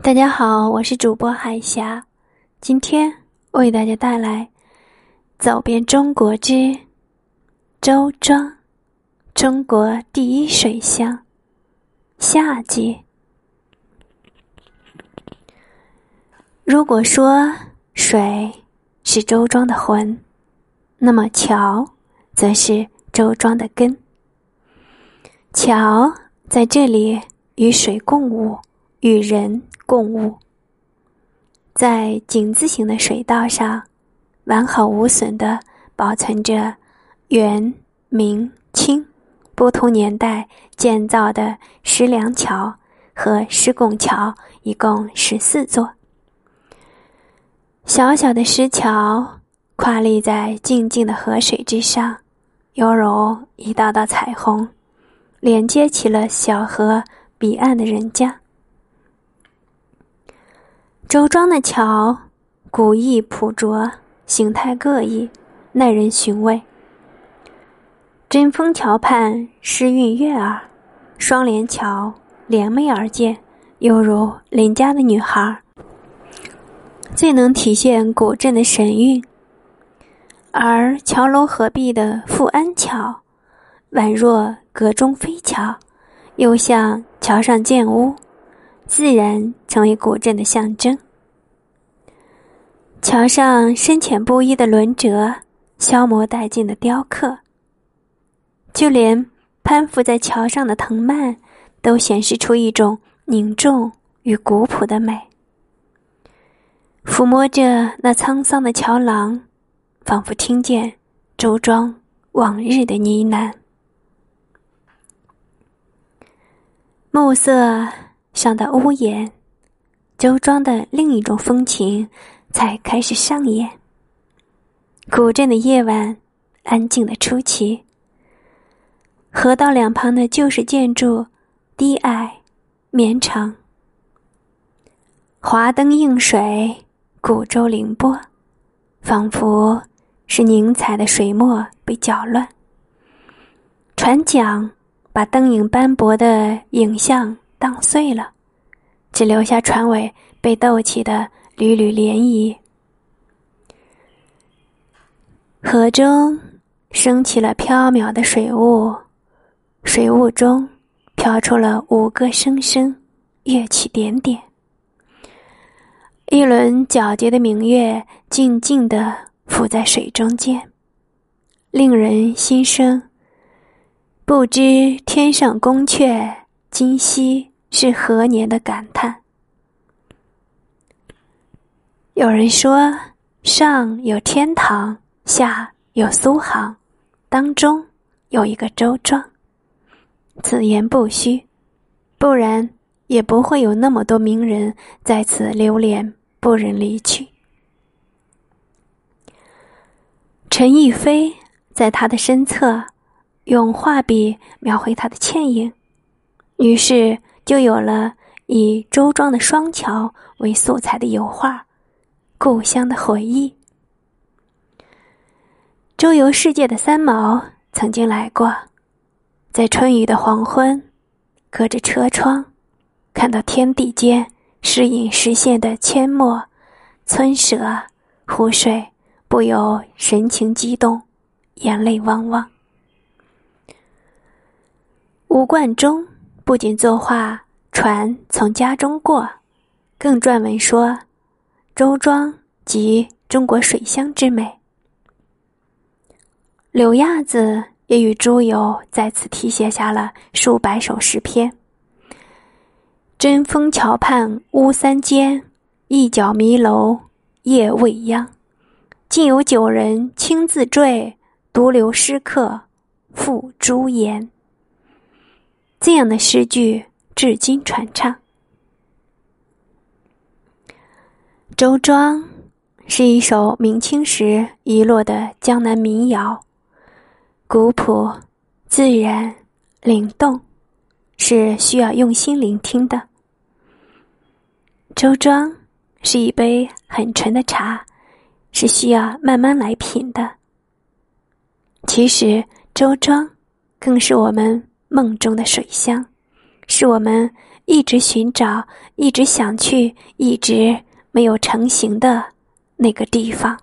大家好，我是主播海霞，今天为大家带来《走遍中国之周庄》，中国第一水乡。夏季，如果说水是周庄的魂，那么桥则是周庄的根。桥在这里与水共舞，与人。共物，在井字形的水道上，完好无损的保存着元、明、清不同年代建造的石梁桥和石拱桥，一共十四座。小小的石桥跨立在静静的河水之上，犹如一道道彩虹，连接起了小河彼岸的人家。周庄的桥，古意朴拙，形态各异，耐人寻味。贞丰桥畔诗韵悦耳，双联桥联袂而建，犹如邻家的女孩，最能体现古镇的神韵。而桥楼合璧的富安桥，宛若阁中飞桥，又像桥上建屋。自然成为古镇的象征。桥上深浅不一的轮辙，消磨殆尽的雕刻，就连攀附在桥上的藤蔓，都显示出一种凝重与古朴的美。抚摸着那沧桑的桥廊，仿佛听见周庄往日的呢喃。暮色。上的屋檐，周庄的另一种风情才开始上演。古镇的夜晚安静的出奇，河道两旁的旧式建筑低矮绵长，华灯映水，古舟凌波，仿佛是凝彩的水墨被搅乱，船桨把灯影斑驳的影像。荡碎了，只留下船尾被逗起的缕缕涟漪。河中升起了飘渺的水雾，水雾中飘出了五个声声乐曲点点。一轮皎洁的明月静静地浮在水中间，令人心生不知天上宫阙。今夕是何年的感叹？有人说，上有天堂，下有苏杭，当中有一个周庄。此言不虚，不然也不会有那么多名人在此流连，不忍离去。陈逸飞在他的身侧，用画笔描绘他的倩影。于是就有了以周庄的双桥为素材的油画，故乡的回忆。周游世界的三毛曾经来过，在春雨的黄昏，隔着车窗，看到天地间时隐时现的阡陌、村舍、湖水，不由神情激动，眼泪汪汪。吴冠中。不仅作画，船从家中过，更撰文说，周庄即中国水乡之美。柳亚子也与朱友在此题写下了数百首诗篇。针锋桥畔乌三间，一角迷楼夜未央。竟有九人亲自坠，独留诗客付朱颜。这样的诗句至今传唱。《周庄》是一首明清时遗落的江南民谣，古朴、自然、灵动，是需要用心聆听的。《周庄》是一杯很纯的茶，是需要慢慢来品的。其实，周庄更是我们。梦中的水乡，是我们一直寻找，一直想去，一直没有成型的那个地方。